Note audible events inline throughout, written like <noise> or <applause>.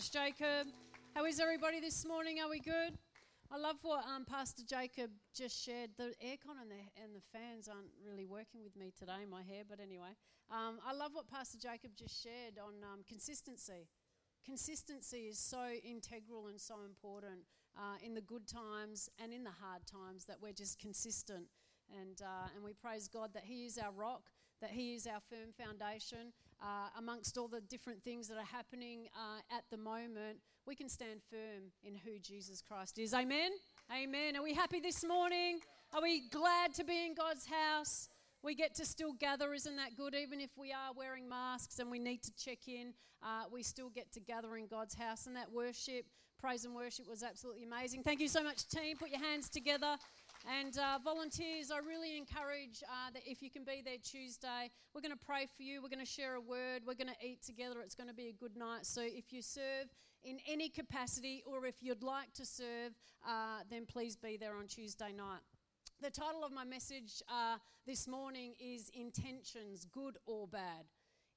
much, Jacob. How is everybody this morning? Are we good? I love what um, Pastor Jacob just shared. The aircon and the, and the fans aren't really working with me today, my hair, but anyway. Um, I love what Pastor Jacob just shared on um, consistency. Consistency is so integral and so important uh, in the good times and in the hard times that we're just consistent. And, uh, and we praise God that He is our rock, that He is our firm foundation. Uh, amongst all the different things that are happening uh, at the moment, we can stand firm in who Jesus Christ is. Amen? Amen. Are we happy this morning? Are we glad to be in God's house? We get to still gather, isn't that good? Even if we are wearing masks and we need to check in, uh, we still get to gather in God's house. And that worship, praise and worship, was absolutely amazing. Thank you so much, team. Put your hands together. And uh, volunteers, I really encourage uh, that if you can be there Tuesday, we're going to pray for you. We're going to share a word. We're going to eat together. It's going to be a good night. So if you serve in any capacity or if you'd like to serve, uh, then please be there on Tuesday night. The title of my message uh, this morning is Intentions, Good or Bad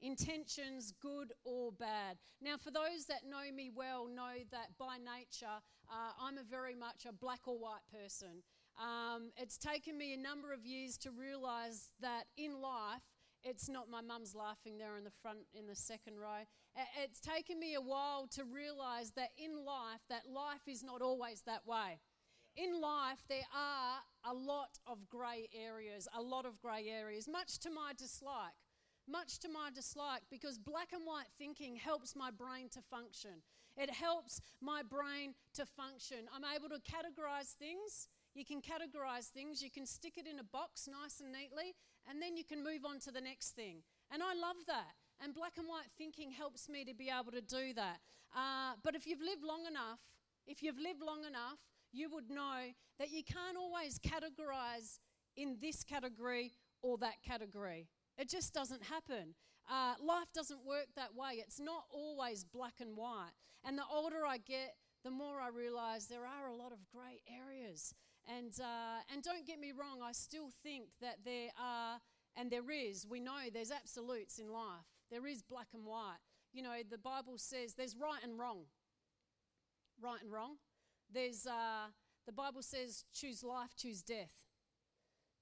intentions, good or bad. Now, for those that know me well, know that by nature, uh, I'm a very much a black or white person. Um, it's taken me a number of years to realize that in life, it's not my mum's laughing there in the front in the second row. It's taken me a while to realize that in life, that life is not always that way. In life, there are a lot of grey areas, a lot of grey areas, much to my dislike much to my dislike because black and white thinking helps my brain to function. It helps my brain to function. I'm able to categorize things. You can categorize things, you can stick it in a box nice and neatly, and then you can move on to the next thing. And I love that. And black and white thinking helps me to be able to do that. Uh, but if you've lived long enough, if you've lived long enough, you would know that you can't always categorize in this category or that category. It just doesn't happen. Uh, life doesn't work that way. It's not always black and white. And the older I get, the more I realize there are a lot of grey areas. And, uh, and don't get me wrong, I still think that there are, and there is, we know there's absolutes in life. There is black and white. You know, the Bible says there's right and wrong. Right and wrong. There's, uh, the Bible says choose life, choose death.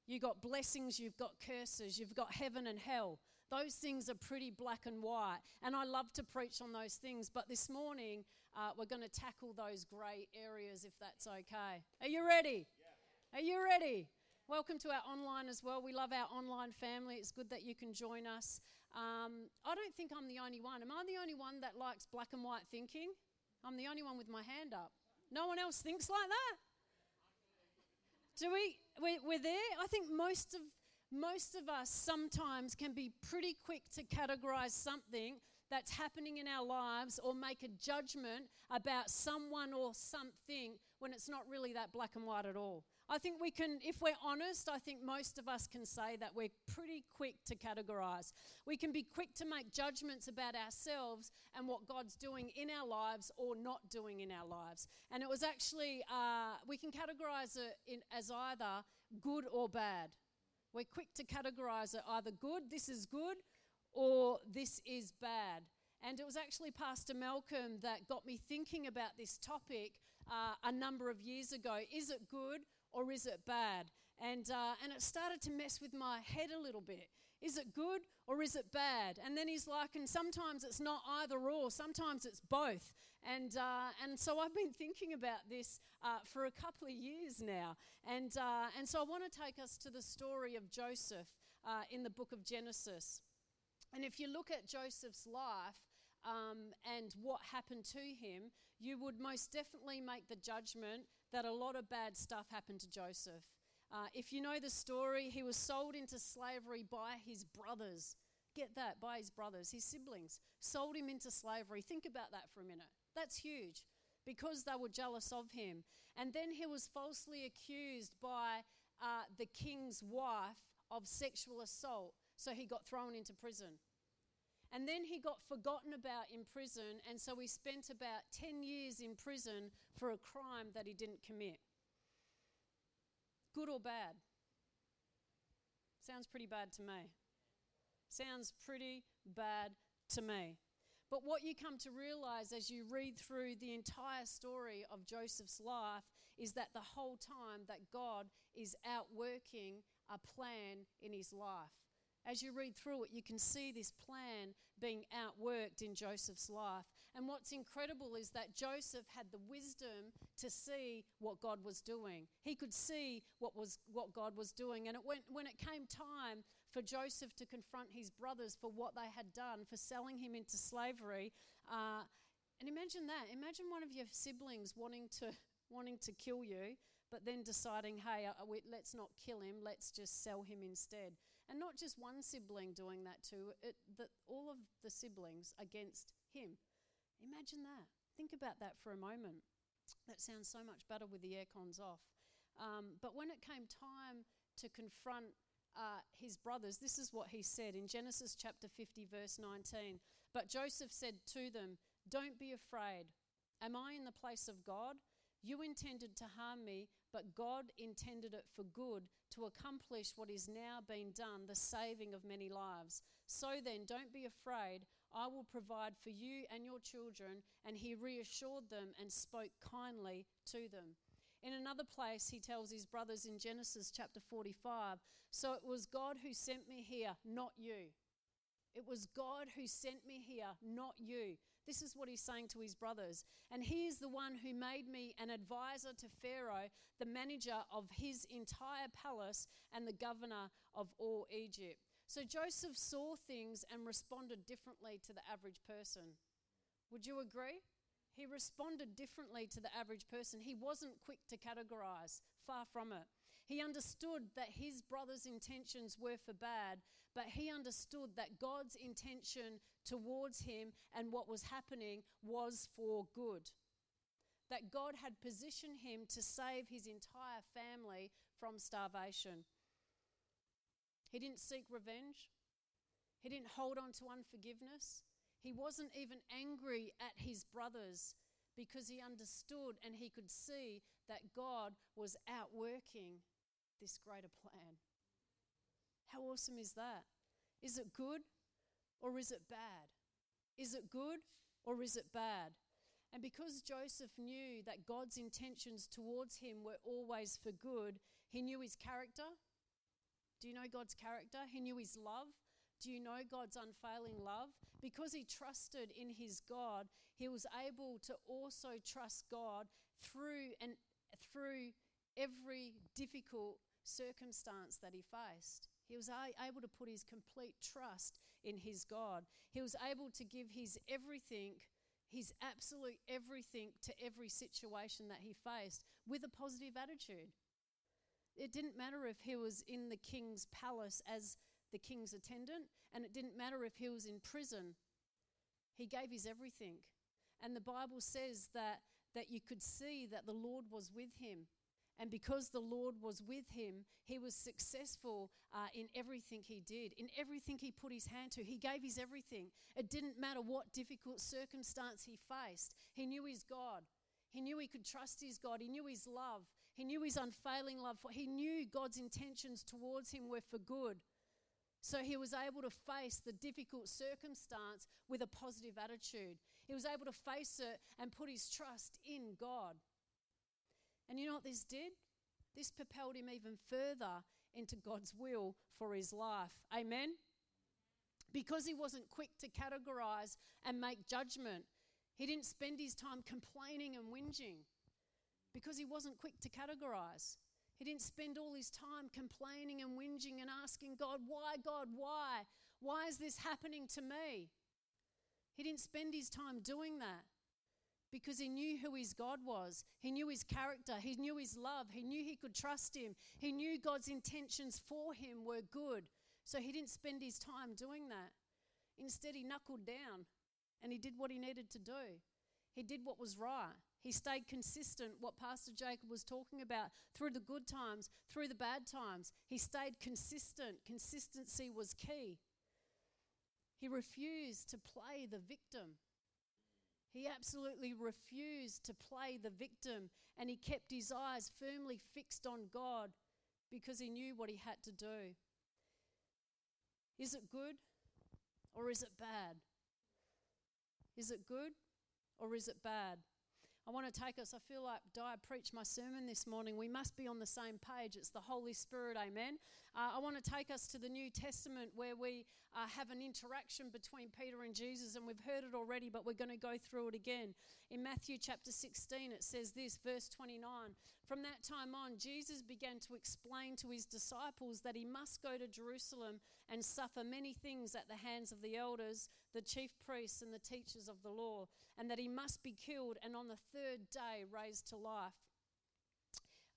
You've got blessings, you've got curses, you've got heaven and hell. Those things are pretty black and white. And I love to preach on those things. But this morning, uh, we're going to tackle those grey areas if that's okay. Are you ready? Yeah. Are you ready? Welcome to our online as well. We love our online family. It's good that you can join us. Um, I don't think I'm the only one. Am I the only one that likes black and white thinking? I'm the only one with my hand up. No one else thinks like that? Do we? We're, there. I think most of most of us sometimes can be pretty quick to categorize something that's happening in our lives or make a judgment about someone or something when it's not really that black and white at all. I think we can, if we're honest, I think most of us can say that we're pretty quick to categorize. We can be quick to make judgments about ourselves and what God's doing in our lives or not doing in our lives. And it was actually, uh, we can categorize it in, as either good or bad. We're quick to categorize it either good, this is good, or this is bad. And it was actually Pastor Malcolm that got me thinking about this topic uh, a number of years ago. Is it good or is it bad? And, uh, and it started to mess with my head a little bit. Is it good or is it bad? And then he's like, and sometimes it's not either or, sometimes it's both. And, uh, and so I've been thinking about this uh, for a couple of years now. And, uh, and so I want to take us to the story of Joseph uh, in the book of Genesis. And if you look at Joseph's life, um, and what happened to him, you would most definitely make the judgment that a lot of bad stuff happened to Joseph. Uh, if you know the story, he was sold into slavery by his brothers. Get that, by his brothers, his siblings. Sold him into slavery. Think about that for a minute. That's huge because they were jealous of him. And then he was falsely accused by uh, the king's wife of sexual assault. So he got thrown into prison. And then he got forgotten about in prison, and so he spent about 10 years in prison for a crime that he didn't commit. Good or bad? Sounds pretty bad to me. Sounds pretty bad to me. But what you come to realize as you read through the entire story of Joseph's life is that the whole time that God is outworking a plan in his life. As you read through it, you can see this plan being outworked in Joseph's life. And what's incredible is that Joseph had the wisdom to see what God was doing. He could see what was what God was doing. And it went, when it came time for Joseph to confront his brothers for what they had done, for selling him into slavery, uh, and imagine that. Imagine one of your siblings wanting to wanting to kill you, but then deciding, hey, uh, we, let's not kill him, let's just sell him instead. And not just one sibling doing that too, it, the, all of the siblings against him. Imagine that. Think about that for a moment. That sounds so much better with the air cons off. Um, but when it came time to confront uh, his brothers, this is what he said in Genesis chapter 50, verse 19. But Joseph said to them, Don't be afraid. Am I in the place of God? You intended to harm me, but God intended it for good to accomplish what is now being done, the saving of many lives. So then, don't be afraid. I will provide for you and your children. And he reassured them and spoke kindly to them. In another place, he tells his brothers in Genesis chapter 45 So it was God who sent me here, not you. It was God who sent me here, not you. This is what he's saying to his brothers. And he is the one who made me an advisor to Pharaoh, the manager of his entire palace, and the governor of all Egypt. So Joseph saw things and responded differently to the average person. Would you agree? He responded differently to the average person. He wasn't quick to categorize, far from it. He understood that his brother's intentions were for bad, but he understood that God's intention towards him and what was happening was for good. That God had positioned him to save his entire family from starvation. He didn't seek revenge, he didn't hold on to unforgiveness. He wasn't even angry at his brothers because he understood and he could see that God was outworking this greater plan. How awesome is that? Is it good or is it bad? Is it good or is it bad? And because Joseph knew that God's intentions towards him were always for good, he knew his character. Do you know God's character? He knew his love. Do you know God's unfailing love? Because he trusted in his God, he was able to also trust God through and through every difficult circumstance that he faced. He was able to put his complete trust in his God. He was able to give his everything, his absolute everything to every situation that he faced with a positive attitude. It didn't matter if he was in the king's palace as the king's attendant, and it didn't matter if he was in prison. He gave his everything. And the Bible says that, that you could see that the Lord was with him. And because the Lord was with him, he was successful uh, in everything he did, in everything he put his hand to. He gave his everything. It didn't matter what difficult circumstance he faced, he knew his God. He knew he could trust his God. He knew his love. He knew his unfailing love. For he knew God's intentions towards him were for good. So he was able to face the difficult circumstance with a positive attitude. He was able to face it and put his trust in God. And you know what this did? This propelled him even further into God's will for his life. Amen? Because he wasn't quick to categorize and make judgment, he didn't spend his time complaining and whinging because he wasn't quick to categorize. He didn't spend all his time complaining and whinging and asking God, Why, God, why? Why is this happening to me? He didn't spend his time doing that because he knew who his God was. He knew his character. He knew his love. He knew he could trust him. He knew God's intentions for him were good. So he didn't spend his time doing that. Instead, he knuckled down and he did what he needed to do. He did what was right. He stayed consistent, what Pastor Jacob was talking about, through the good times, through the bad times. He stayed consistent. Consistency was key. He refused to play the victim. He absolutely refused to play the victim and he kept his eyes firmly fixed on God because he knew what he had to do. Is it good or is it bad? Is it good or is it bad? I want to take us, I feel like Di preached my sermon this morning. We must be on the same page. It's the Holy Spirit, amen. Uh, I want to take us to the New Testament where we uh, have an interaction between Peter and Jesus, and we've heard it already, but we're going to go through it again. In Matthew chapter 16, it says this, verse 29 From that time on, Jesus began to explain to his disciples that he must go to Jerusalem and suffer many things at the hands of the elders, the chief priests, and the teachers of the law, and that he must be killed and on the third day raised to life.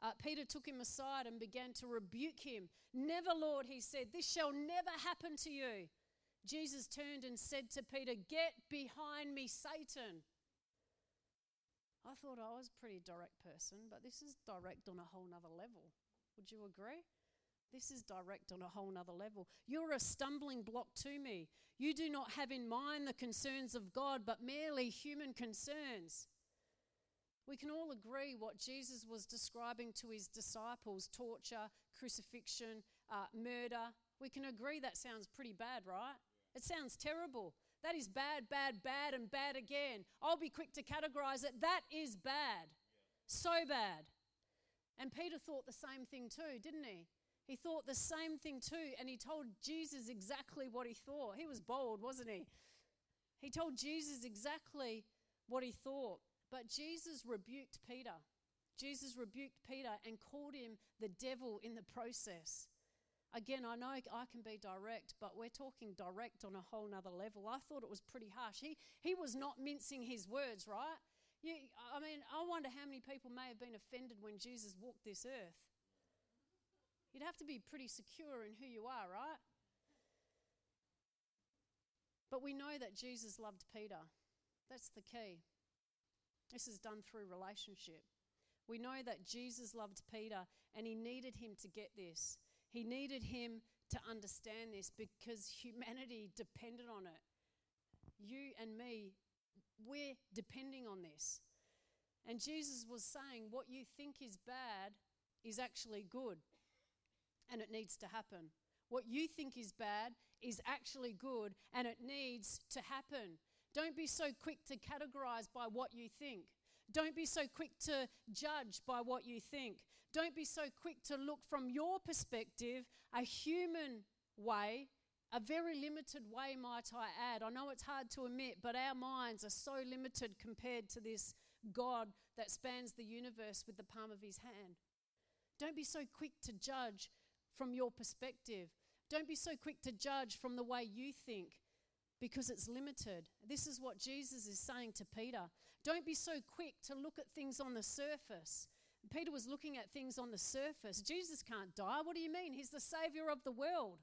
Uh, Peter took him aside and began to rebuke him. Never, Lord, he said, this shall never happen to you. Jesus turned and said to Peter, Get behind me, Satan. I thought I was a pretty direct person, but this is direct on a whole nother level. Would you agree? This is direct on a whole nother level. You're a stumbling block to me. You do not have in mind the concerns of God, but merely human concerns. We can all agree what Jesus was describing to his disciples torture, crucifixion, uh, murder. We can agree that sounds pretty bad, right? It sounds terrible. That is bad, bad, bad, and bad again. I'll be quick to categorize it. That is bad. So bad. And Peter thought the same thing too, didn't he? He thought the same thing too, and he told Jesus exactly what he thought. He was bold, wasn't he? He told Jesus exactly what he thought. But Jesus rebuked Peter. Jesus rebuked Peter and called him the devil in the process. Again, I know I can be direct, but we're talking direct on a whole nother level. I thought it was pretty harsh. He, he was not mincing his words, right? You, I mean, I wonder how many people may have been offended when Jesus walked this earth. You'd have to be pretty secure in who you are, right? But we know that Jesus loved Peter. That's the key. This is done through relationship. We know that Jesus loved Peter and he needed him to get this. He needed him to understand this because humanity depended on it. You and me, we're depending on this. And Jesus was saying, What you think is bad is actually good, and it needs to happen. What you think is bad is actually good, and it needs to happen. Don't be so quick to categorize by what you think. Don't be so quick to judge by what you think. Don't be so quick to look from your perspective, a human way, a very limited way, might I add. I know it's hard to admit, but our minds are so limited compared to this God that spans the universe with the palm of his hand. Don't be so quick to judge from your perspective. Don't be so quick to judge from the way you think because it's limited. This is what Jesus is saying to Peter. Don't be so quick to look at things on the surface. Peter was looking at things on the surface. Jesus can't die. What do you mean? He's the Savior of the world.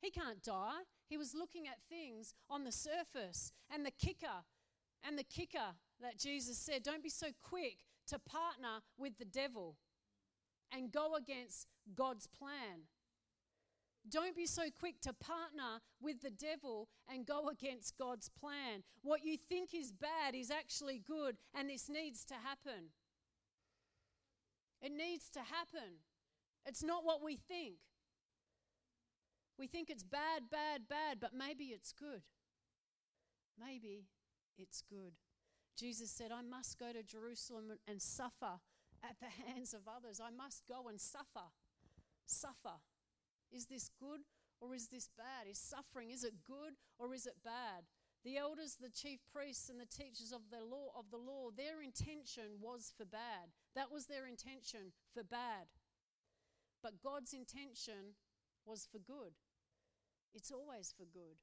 He can't die. He was looking at things on the surface. And the kicker, and the kicker that Jesus said, don't be so quick to partner with the devil and go against God's plan. Don't be so quick to partner with the devil and go against God's plan. What you think is bad is actually good, and this needs to happen. It needs to happen. It's not what we think. We think it's bad, bad, bad, but maybe it's good. Maybe it's good. Jesus said, I must go to Jerusalem and suffer at the <laughs> hands of others. I must go and suffer. Suffer. Is this good or is this bad? Is suffering, is it good or is it bad? The elders, the chief priests, and the teachers of the law of the law, their intention was for bad. That was their intention for bad. But God's intention was for good. It's always for good.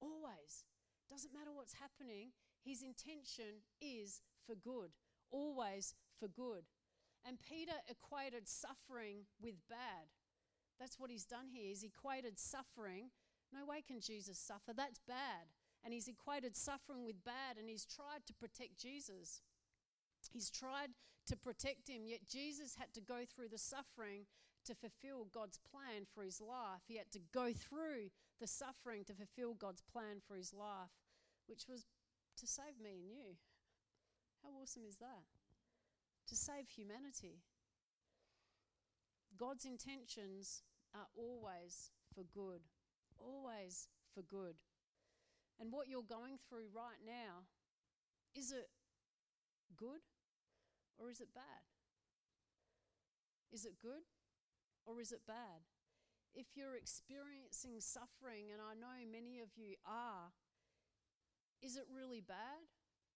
Always. Doesn't matter what's happening, his intention is for good. Always for good. And Peter equated suffering with bad. That's what he's done here. He's equated suffering. No way can Jesus suffer. That's bad. And he's equated suffering with bad, and he's tried to protect Jesus. He's tried to protect him, yet Jesus had to go through the suffering to fulfill God's plan for his life. He had to go through the suffering to fulfill God's plan for his life, which was to save me and you. How awesome is that? To save humanity. God's intentions are always for good, always for good. And what you're going through right now, is it good or is it bad? Is it good or is it bad? If you're experiencing suffering, and I know many of you are, is it really bad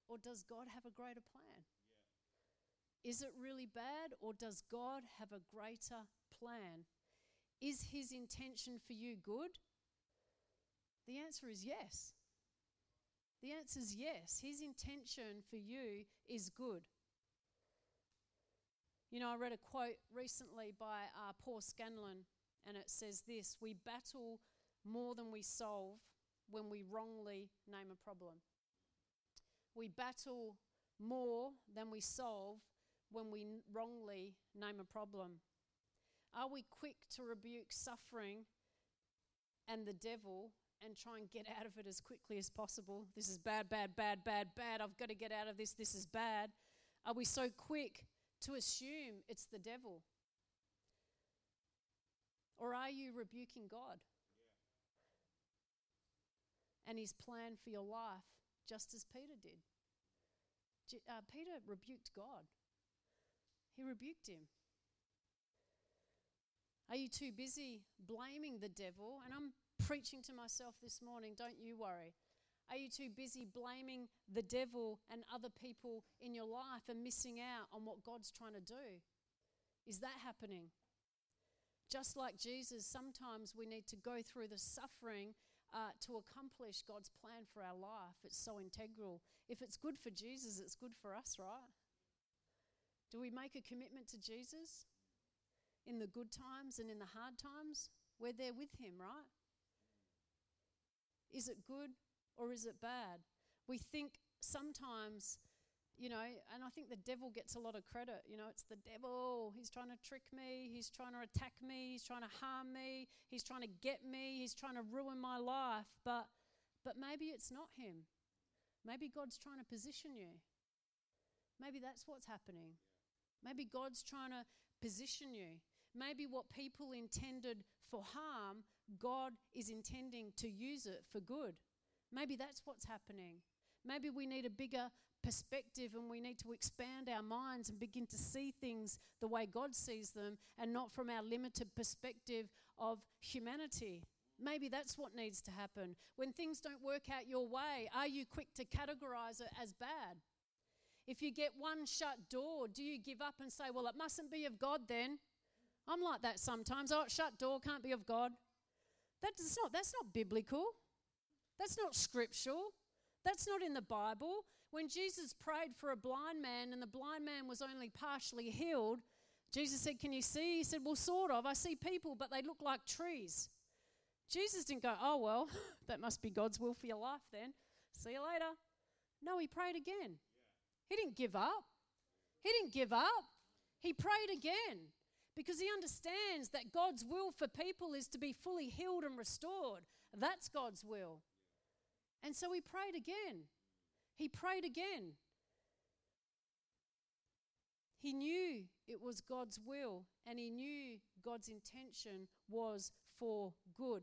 or does God have a greater plan? Is it really bad or does God have a greater plan? Is his intention for you good? The answer is yes. The answer is yes. His intention for you is good. You know, I read a quote recently by uh, Paul Scanlon, and it says this We battle more than we solve when we wrongly name a problem. We battle more than we solve when we wrongly name a problem. Are we quick to rebuke suffering and the devil and try and get out of it as quickly as possible? This is bad, bad, bad, bad, bad. I've got to get out of this. This is bad. Are we so quick to assume it's the devil? Or are you rebuking God and his plan for your life, just as Peter did? Uh, Peter rebuked God, he rebuked him. Are you too busy blaming the devil? And I'm preaching to myself this morning, don't you worry. Are you too busy blaming the devil and other people in your life and missing out on what God's trying to do? Is that happening? Just like Jesus, sometimes we need to go through the suffering uh, to accomplish God's plan for our life. It's so integral. If it's good for Jesus, it's good for us, right? Do we make a commitment to Jesus in the good times and in the hard times? We're there with Him, right? Is it good or is it bad? We think sometimes, you know, and I think the devil gets a lot of credit. You know, it's the devil. He's trying to trick me. He's trying to attack me. He's trying to harm me. He's trying to get me. He's trying to ruin my life. But, but maybe it's not him. Maybe God's trying to position you. Maybe that's what's happening. Maybe God's trying to position you. Maybe what people intended for harm, God is intending to use it for good. Maybe that's what's happening. Maybe we need a bigger perspective and we need to expand our minds and begin to see things the way God sees them and not from our limited perspective of humanity. Maybe that's what needs to happen. When things don't work out your way, are you quick to categorize it as bad? If you get one shut door, do you give up and say, Well, it mustn't be of God then? I'm like that sometimes. Oh, shut door can't be of God. That's not, that's not biblical. That's not scriptural. That's not in the Bible. When Jesus prayed for a blind man and the blind man was only partially healed, Jesus said, Can you see? He said, Well, sort of. I see people, but they look like trees. Jesus didn't go, Oh, well, <laughs> that must be God's will for your life then. See you later. No, he prayed again. He didn't give up. He didn't give up. He prayed again because he understands that God's will for people is to be fully healed and restored. That's God's will. And so he prayed again. He prayed again. He knew it was God's will and he knew God's intention was for good.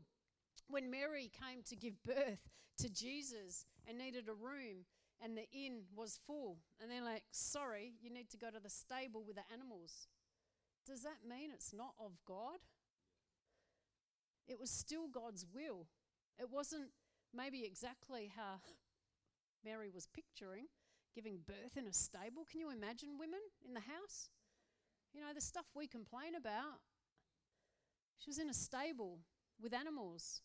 When Mary came to give birth to Jesus and needed a room, and the inn was full, and they're like, Sorry, you need to go to the stable with the animals. Does that mean it's not of God? It was still God's will. It wasn't maybe exactly how Mary was picturing giving birth in a stable. Can you imagine women in the house? You know, the stuff we complain about. She was in a stable with animals.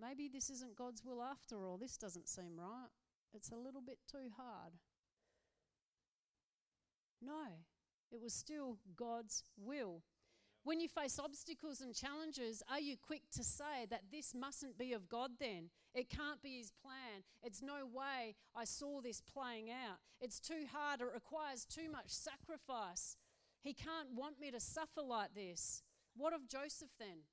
Maybe this isn't God's will after all. This doesn't seem right. It's a little bit too hard. No, it was still God's will. When you face obstacles and challenges, are you quick to say that this mustn't be of God then? It can't be His plan. It's no way I saw this playing out. It's too hard. It requires too much sacrifice. He can't want me to suffer like this. What of Joseph then?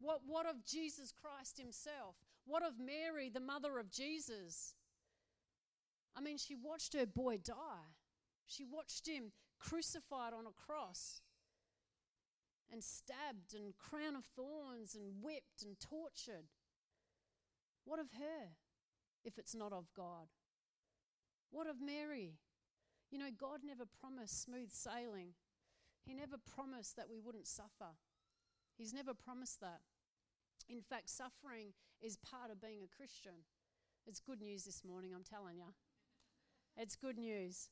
What, what of Jesus Christ Himself? What of Mary, the mother of Jesus? I mean, she watched her boy die. She watched him crucified on a cross and stabbed and crown of thorns and whipped and tortured. What of her? if it's not of God? What of Mary? You know, God never promised smooth sailing. He never promised that we wouldn't suffer. He's never promised that. In fact, suffering is part of being a Christian. It's good news this morning, I'm telling you. It's good news.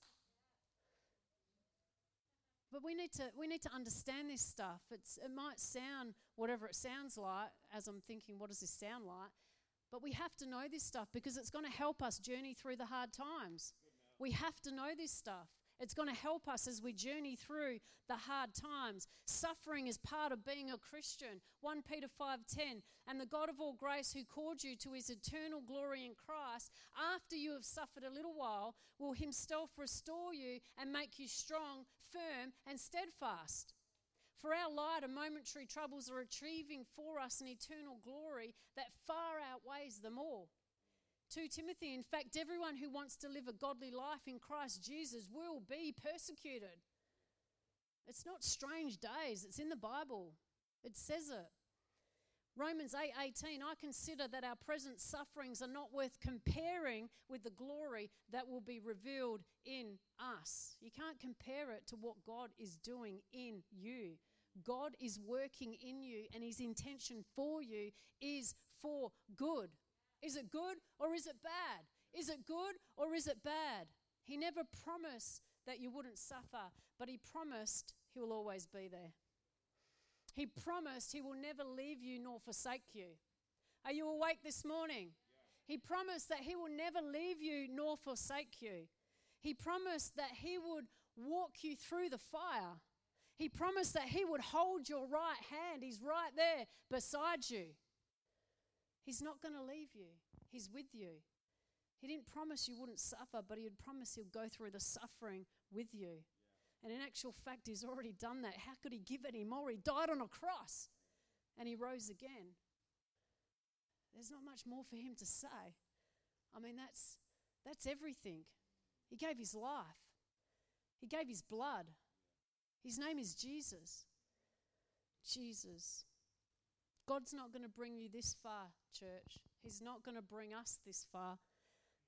But we need to we need to understand this stuff. It's it might sound whatever it sounds like as I'm thinking what does this sound like? But we have to know this stuff because it's going to help us journey through the hard times. We have to know this stuff. It's going to help us as we journey through the hard times. Suffering is part of being a Christian. 1 Peter 5:10, and the God of all grace who called you to his eternal glory in Christ, after you have suffered a little while, will himself restore you and make you strong, firm, and steadfast. For our light and momentary troubles are achieving for us an eternal glory that far outweighs them all. 2 Timothy, in fact, everyone who wants to live a godly life in Christ Jesus will be persecuted. It's not strange days, it's in the Bible. It says it. Romans 8:18 I consider that our present sufferings are not worth comparing with the glory that will be revealed in us. You can't compare it to what God is doing in you. God is working in you and his intention for you is for good. Is it good or is it bad? Is it good or is it bad? He never promised that you wouldn't suffer, but He promised He will always be there. He promised He will never leave you nor forsake you. Are you awake this morning? He promised that He will never leave you nor forsake you. He promised that He would walk you through the fire. He promised that He would hold your right hand. He's right there beside you. He's not going to leave you, He's with you. He didn't promise you wouldn't suffer, but He had promised He'll go through the suffering with you. And in actual fact, He's already done that. How could He give any more? He died on a cross and He rose again. There's not much more for Him to say. I mean, that's, that's everything. He gave His life, He gave His blood. His name is Jesus. Jesus. God's not going to bring you this far, church. He's not going to bring us this far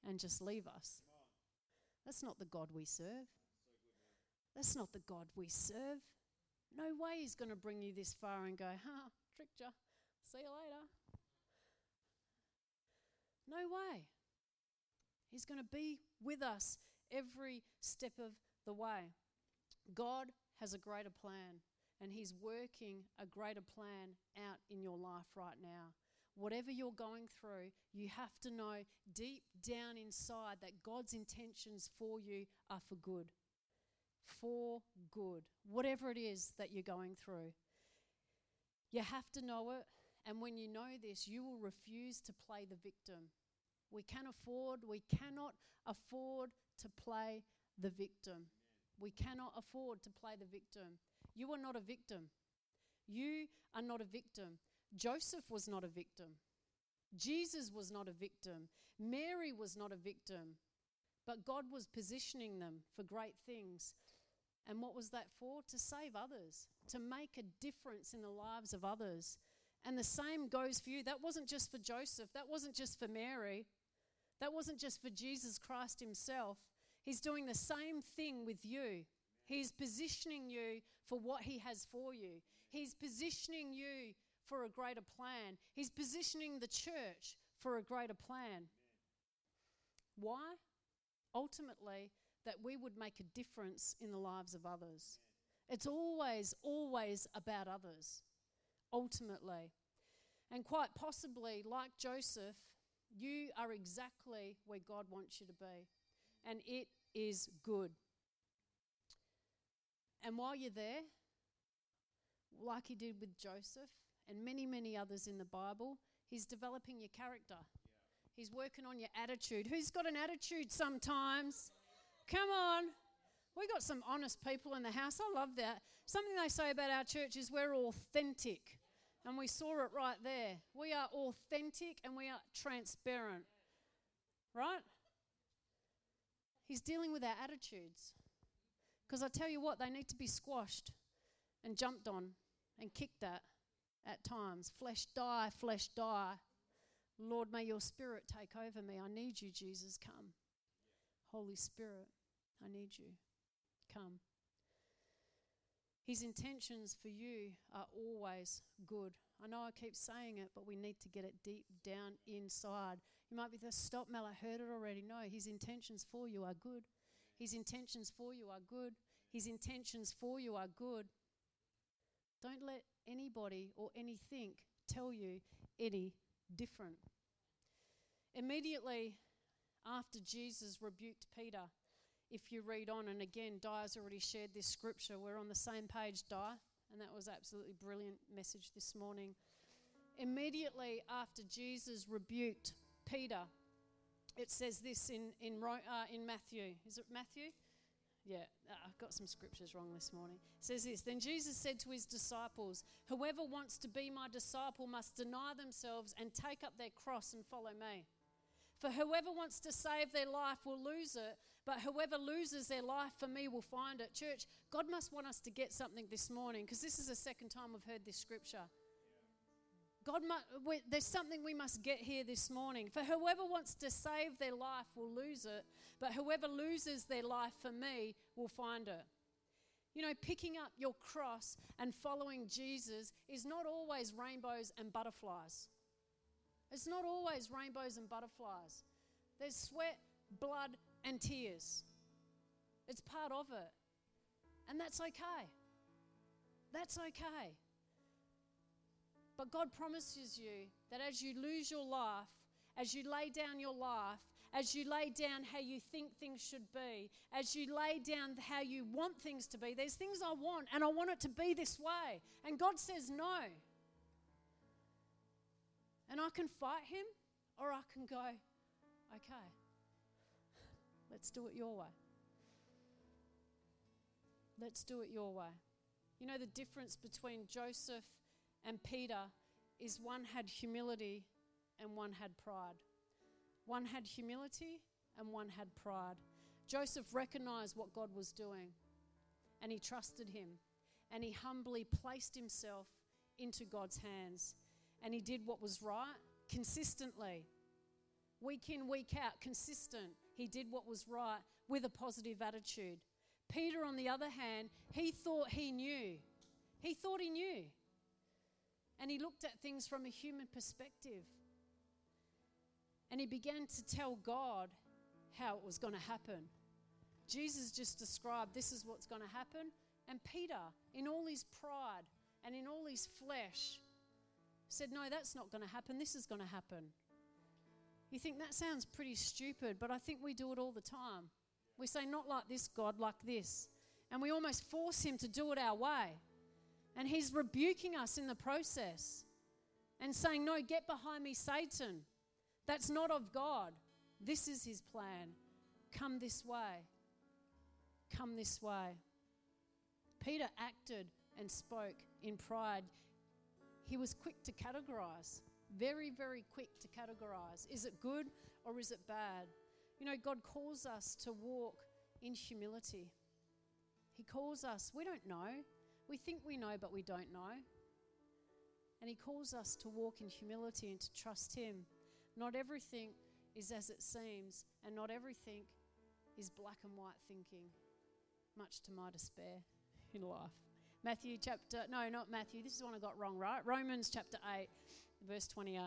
and just leave us. That's not the God we serve. That's not the God we serve. No way He's going to bring you this far and go, huh, tricked you. See you later. No way. He's going to be with us every step of the way. God has a greater plan and He's working a greater plan out in your life right now. Whatever you're going through, you have to know deep down inside that God's intentions for you are for good. For good. Whatever it is that you're going through. You have to know it, and when you know this, you will refuse to play the victim. We can afford, we cannot afford to play the victim. We cannot afford to play the victim. You are not a victim. You are not a victim. Joseph was not a victim. Jesus was not a victim. Mary was not a victim. But God was positioning them for great things. And what was that for? To save others, to make a difference in the lives of others. And the same goes for you. That wasn't just for Joseph, that wasn't just for Mary, that wasn't just for Jesus Christ himself. He's doing the same thing with you. He's positioning you for what He has for you. He's positioning you for a greater plan. He's positioning the church for a greater plan. Why? Ultimately, that we would make a difference in the lives of others. It's always, always about others, ultimately. And quite possibly, like Joseph, you are exactly where God wants you to be. And it is good. And while you're there, like he did with Joseph and many, many others in the Bible, he's developing your character. He's working on your attitude. Who's got an attitude sometimes? Come on. We got some honest people in the house. I love that. Something they say about our church is we're authentic. And we saw it right there. We are authentic and we are transparent. Right? He's dealing with our attitudes. Because I tell you what, they need to be squashed and jumped on and kicked at at times. Flesh die, flesh die. Lord, may your spirit take over me. I need you, Jesus. Come. Holy Spirit, I need you. Come. His intentions for you are always good. I know I keep saying it, but we need to get it deep down inside. You might be the stop, Mel, I heard it already. No, his intentions for you are good. His intentions for you are good. His intentions for you are good. Don't let anybody or anything tell you any different. Immediately after Jesus rebuked Peter, if you read on, and again, Di's already shared this scripture, we're on the same page, Di, and that was absolutely brilliant message this morning. Immediately after Jesus rebuked Peter, it says this in, in, uh, in Matthew. Is it Matthew? Yeah, uh, I've got some scriptures wrong this morning. It says this Then Jesus said to his disciples, Whoever wants to be my disciple must deny themselves and take up their cross and follow me. For whoever wants to save their life will lose it, but whoever loses their life for me will find it. Church, God must want us to get something this morning because this is the second time we've heard this scripture. God, there's something we must get here this morning. For whoever wants to save their life will lose it, but whoever loses their life for me will find it. You know, picking up your cross and following Jesus is not always rainbows and butterflies. It's not always rainbows and butterflies. There's sweat, blood, and tears. It's part of it. And that's okay. That's okay. But God promises you that as you lose your life, as you lay down your life, as you lay down how you think things should be, as you lay down how you want things to be, there's things I want and I want it to be this way. And God says no. And I can fight him or I can go, okay, let's do it your way. Let's do it your way. You know, the difference between Joseph and Peter is one had humility and one had pride. One had humility and one had pride. Joseph recognized what God was doing and he trusted him and he humbly placed himself into God's hands and he did what was right consistently. Week in, week out, consistent. He did what was right with a positive attitude. Peter, on the other hand, he thought he knew. He thought he knew. And he looked at things from a human perspective. And he began to tell God how it was going to happen. Jesus just described this is what's going to happen. And Peter, in all his pride and in all his flesh, said, No, that's not going to happen. This is going to happen. You think that sounds pretty stupid, but I think we do it all the time. We say, Not like this, God, like this. And we almost force Him to do it our way. And He's rebuking us in the process and saying, No, get behind me, Satan. That's not of God. This is His plan. Come this way. Come this way. Peter acted and spoke in pride he was quick to categorize, very, very quick to categorize. Is it good or is it bad? You know, God calls us to walk in humility. He calls us, we don't know. We think we know, but we don't know. And He calls us to walk in humility and to trust Him. Not everything is as it seems, and not everything is black and white thinking, much to my despair in life. Matthew chapter, no, not Matthew, this is one I got wrong, right? Romans chapter 8, verse 28.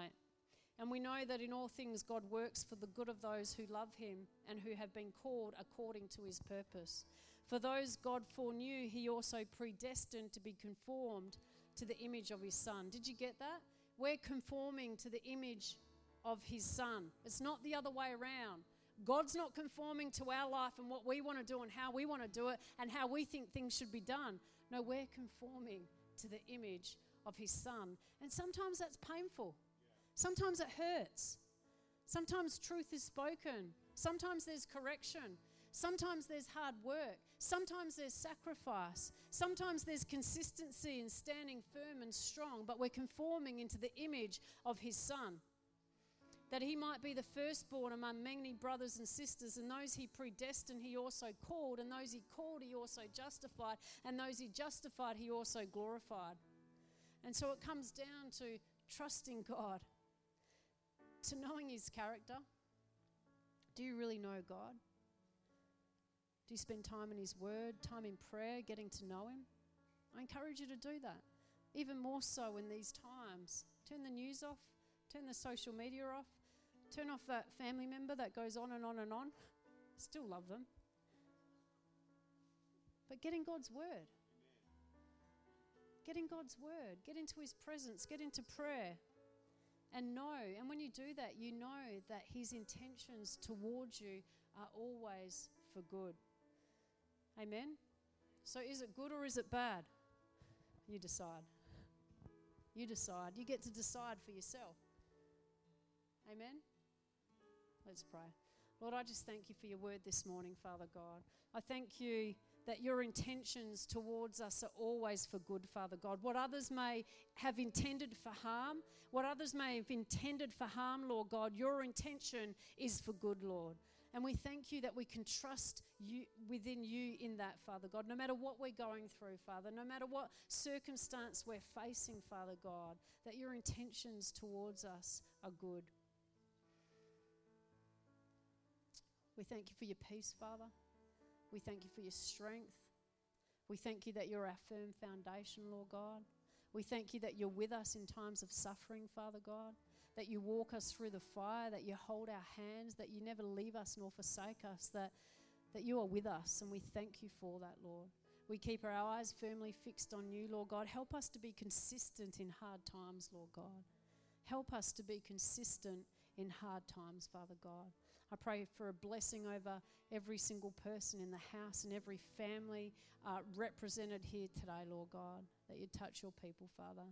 And we know that in all things God works for the good of those who love him and who have been called according to his purpose. For those God foreknew, he also predestined to be conformed to the image of his son. Did you get that? We're conforming to the image of his son. It's not the other way around. God's not conforming to our life and what we want to do and how we want to do it and how we think things should be done. No, we're conforming to the image of his son. And sometimes that's painful. Sometimes it hurts. Sometimes truth is spoken. Sometimes there's correction. Sometimes there's hard work. Sometimes there's sacrifice. Sometimes there's consistency in standing firm and strong, but we're conforming into the image of his son that he might be the firstborn among many brothers and sisters. And those he predestined, he also called. And those he called, he also justified. And those he justified, he also glorified. And so it comes down to trusting God. to knowing His character? Do you really know God? Do you spend time in His Word, time in prayer, getting to know Him? I encourage you to do that. Even more so in these times. Turn the news off, turn the social media off, turn off that family member that goes on and on and on. Still love them. But get in God's Word. Get in God's Word. Get into His presence. Get into prayer. And know, and when you do that, you know that His intentions towards you are always for good. Amen? So is it good or is it bad? You decide. You decide. You get to decide for yourself. Amen? Let's pray. Lord, I just thank you for your word this morning, Father God. I thank you that your intentions towards us are always for good, Father God. What others may have intended for harm, what others may have intended for harm, Lord God, your intention is for good, Lord. And we thank you that we can trust you within you in that, Father God. No matter what we're going through, Father, no matter what circumstance we're facing, Father God, that your intentions towards us are good. We thank you for your peace, Father. We thank you for your strength. We thank you that you're our firm foundation, Lord God. We thank you that you're with us in times of suffering, Father God. That you walk us through the fire, that you hold our hands, that you never leave us nor forsake us, that, that you are with us. And we thank you for that, Lord. We keep our eyes firmly fixed on you, Lord God. Help us to be consistent in hard times, Lord God. Help us to be consistent in hard times, Father God. I pray for a blessing over every single person in the house and every family uh, represented here today, Lord God, that you touch your people, Father.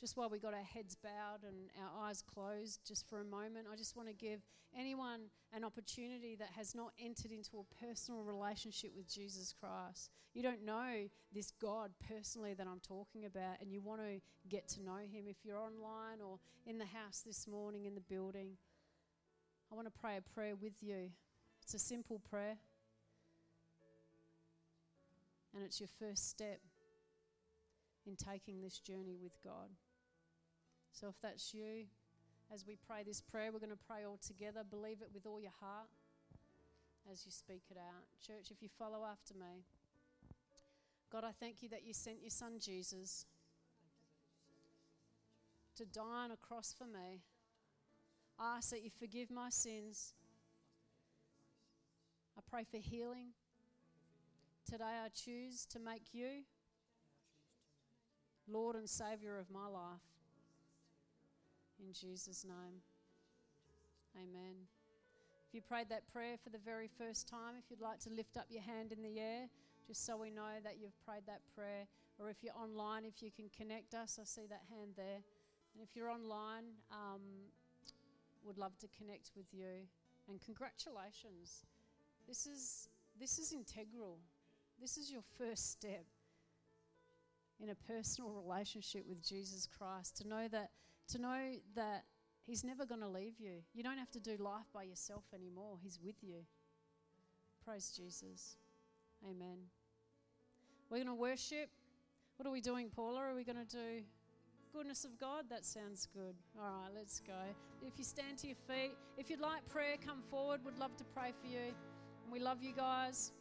Just while we got our heads bowed and our eyes closed, just for a moment, I just want to give anyone an opportunity that has not entered into a personal relationship with Jesus Christ. You don't know this God personally that I'm talking about, and you want to get to know Him. If you're online or in the house this morning in the building, I want to pray a prayer with you. It's a simple prayer, and it's your first step in taking this journey with God. So, if that's you, as we pray this prayer, we're going to pray all together. Believe it with all your heart as you speak it out. Church, if you follow after me, God, I thank you that you sent your son Jesus to die on a cross for me I ask that you forgive my sins. I pray for healing. Today I choose to make you Lord and Savior of my life. In Jesus' name, amen. If you prayed that prayer for the very first time, if you'd like to lift up your hand in the air, just so we know that you've prayed that prayer, or if you're online, if you can connect us, I see that hand there. And if you're online, um, would love to connect with you. And congratulations. This is this is integral. This is your first step in a personal relationship with Jesus Christ. To know that to know that he's never going to leave you. You don't have to do life by yourself anymore. He's with you. Praise Jesus. Amen. We're going to worship. What are we doing, Paula? Are we going to do goodness of God? That sounds good. All right, let's go. If you stand to your feet, if you'd like prayer, come forward. We'd love to pray for you. And we love you guys.